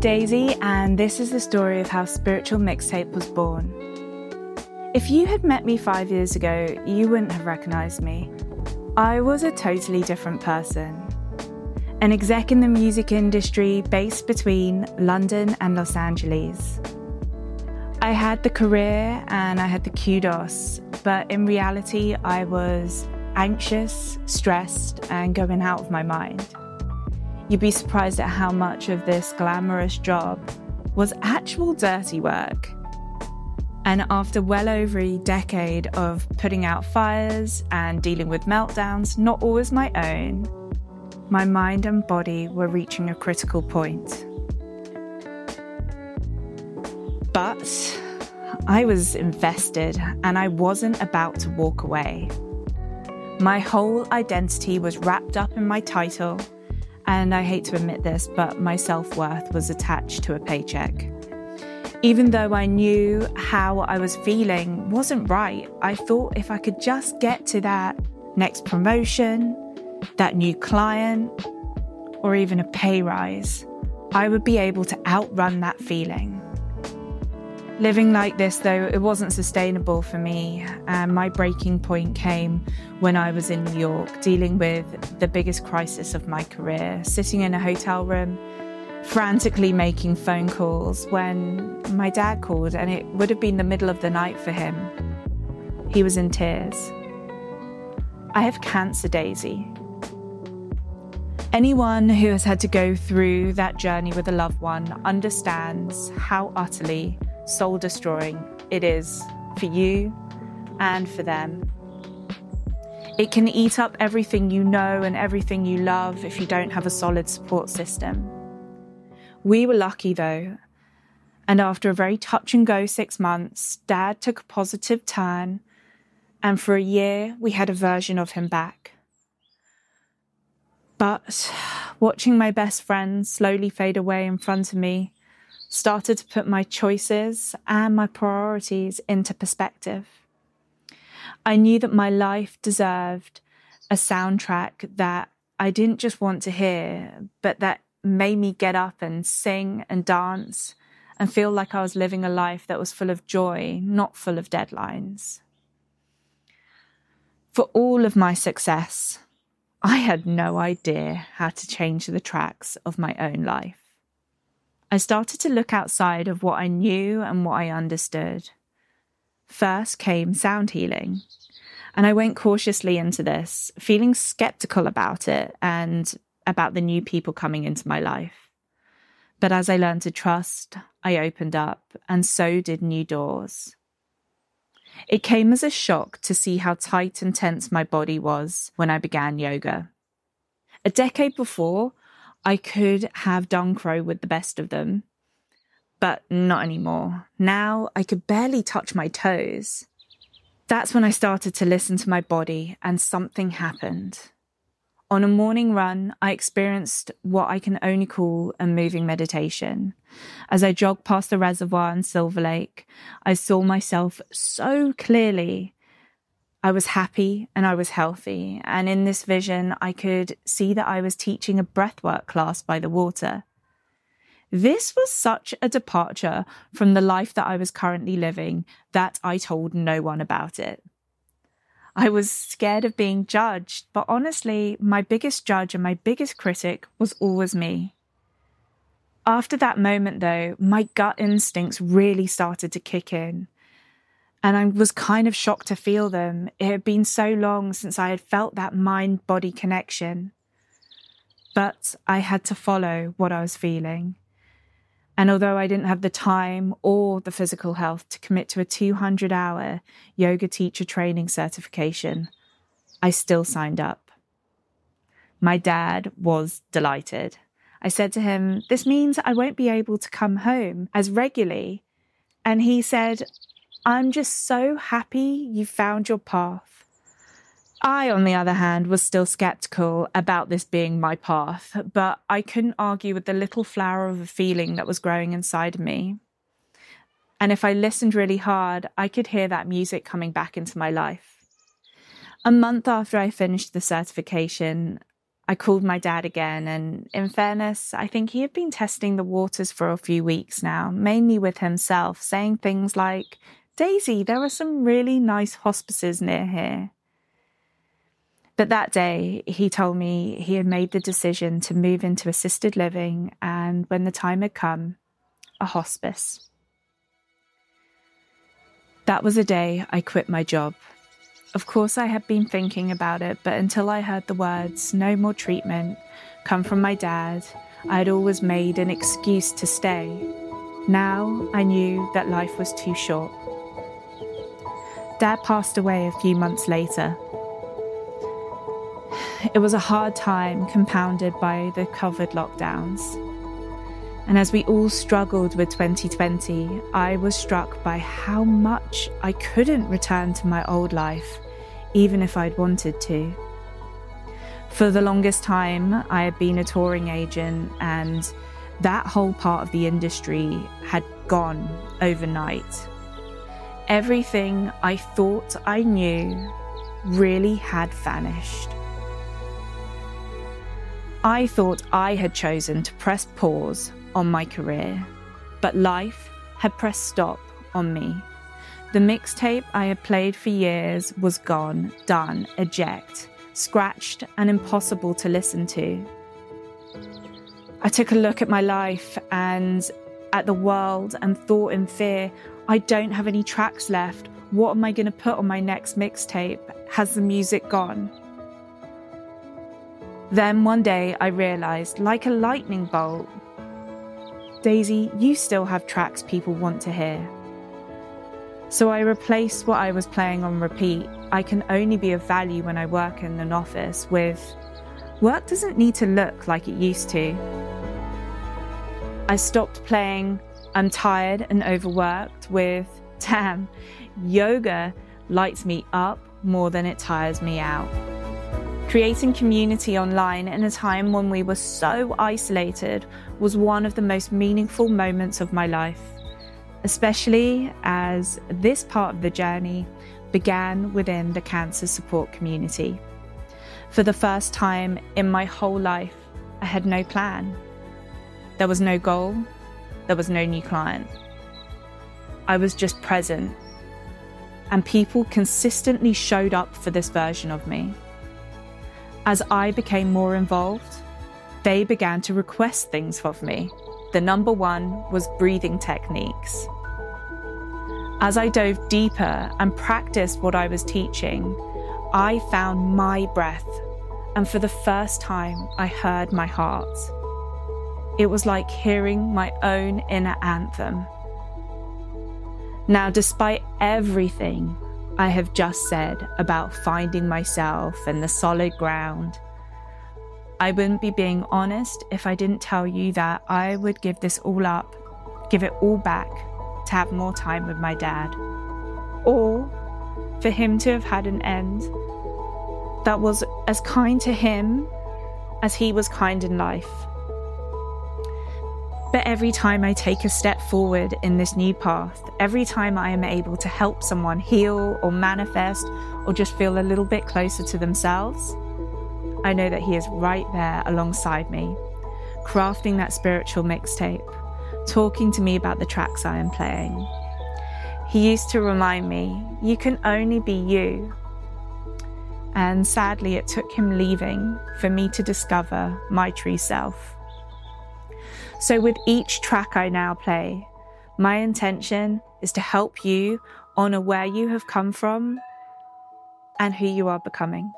Daisy, and this is the story of how Spiritual Mixtape was born. If you had met me five years ago, you wouldn't have recognized me. I was a totally different person. An exec in the music industry based between London and Los Angeles. I had the career and I had the kudos, but in reality, I was anxious, stressed, and going out of my mind. You'd be surprised at how much of this glamorous job was actual dirty work. And after well over a decade of putting out fires and dealing with meltdowns, not always my own, my mind and body were reaching a critical point. But I was invested and I wasn't about to walk away. My whole identity was wrapped up in my title and I hate to admit this, but my self worth was attached to a paycheck. Even though I knew how I was feeling wasn't right, I thought if I could just get to that next promotion, that new client, or even a pay rise, I would be able to outrun that feeling. Living like this, though, it wasn't sustainable for me. And my breaking point came when I was in New York, dealing with the biggest crisis of my career, sitting in a hotel room, frantically making phone calls when my dad called, and it would have been the middle of the night for him. He was in tears. I have cancer, Daisy. Anyone who has had to go through that journey with a loved one understands how utterly soul destroying it is for you and for them. It can eat up everything you know and everything you love if you don't have a solid support system. We were lucky though, and after a very touch and go six months, Dad took a positive turn, and for a year we had a version of him back. But watching my best friend slowly fade away in front of me, started to put my choices and my priorities into perspective. I knew that my life deserved a soundtrack that I didn't just want to hear, but that made me get up and sing and dance and feel like I was living a life that was full of joy, not full of deadlines. For all of my success, I had no idea how to change the tracks of my own life. I started to look outside of what I knew and what I understood. First came sound healing. And I went cautiously into this, feeling skeptical about it and about the new people coming into my life. But as I learned to trust, I opened up, and so did new doors. It came as a shock to see how tight and tense my body was when I began yoga. A decade before, I could have done crow with the best of them, but not anymore. Now I could barely touch my toes. That's when I started to listen to my body, and something happened. On a morning run, I experienced what I can only call a moving meditation. As I jogged past the reservoir in Silver Lake, I saw myself so clearly I was happy and I was healthy. And in this vision, I could see that I was teaching a breathwork class by the water. This was such a departure from the life that I was currently living that I told no one about it. I was scared of being judged, but honestly, my biggest judge and my biggest critic was always me. After that moment, though, my gut instincts really started to kick in. And I was kind of shocked to feel them. It had been so long since I had felt that mind body connection. But I had to follow what I was feeling. And although I didn't have the time or the physical health to commit to a 200 hour yoga teacher training certification, I still signed up. My dad was delighted. I said to him, This means I won't be able to come home as regularly. And he said, I'm just so happy you found your path. I, on the other hand, was still skeptical about this being my path, but I couldn't argue with the little flower of a feeling that was growing inside me. And if I listened really hard, I could hear that music coming back into my life. A month after I finished the certification, I called my dad again, and in fairness, I think he had been testing the waters for a few weeks now, mainly with himself, saying things like, Daisy, there are some really nice hospices near here. But that day, he told me he had made the decision to move into assisted living, and when the time had come, a hospice. That was a day I quit my job. Of course, I had been thinking about it, but until I heard the words, no more treatment, come from my dad, I had always made an excuse to stay. Now I knew that life was too short. Dad passed away a few months later, it was a hard time compounded by the COVID lockdowns. And as we all struggled with 2020, I was struck by how much I couldn't return to my old life, even if I'd wanted to. For the longest time, I had been a touring agent, and that whole part of the industry had gone overnight. Everything I thought I knew really had vanished. I thought I had chosen to press pause on my career, but life had pressed stop on me. The mixtape I had played for years was gone, done, eject, scratched, and impossible to listen to. I took a look at my life and at the world and thought in fear, I don't have any tracks left. What am I going to put on my next mixtape? Has the music gone? Then one day I realised, like a lightning bolt, Daisy, you still have tracks people want to hear. So I replaced what I was playing on repeat. I can only be of value when I work in an office with work doesn't need to look like it used to. I stopped playing I'm tired and overworked with damn, yoga lights me up more than it tires me out. Creating community online in a time when we were so isolated was one of the most meaningful moments of my life, especially as this part of the journey began within the cancer support community. For the first time in my whole life, I had no plan. There was no goal, there was no new client. I was just present, and people consistently showed up for this version of me. As I became more involved, they began to request things of me. The number one was breathing techniques. As I dove deeper and practiced what I was teaching, I found my breath, and for the first time, I heard my heart. It was like hearing my own inner anthem. Now, despite everything I have just said about finding myself and the solid ground. I wouldn't be being honest if I didn't tell you that I would give this all up, give it all back to have more time with my dad. Or for him to have had an end that was as kind to him as he was kind in life. But every time I take a step forward in this new path, every time I am able to help someone heal or manifest or just feel a little bit closer to themselves, I know that He is right there alongside me, crafting that spiritual mixtape, talking to me about the tracks I am playing. He used to remind me, you can only be you. And sadly, it took him leaving for me to discover my true self. So, with each track I now play, my intention is to help you honor where you have come from and who you are becoming.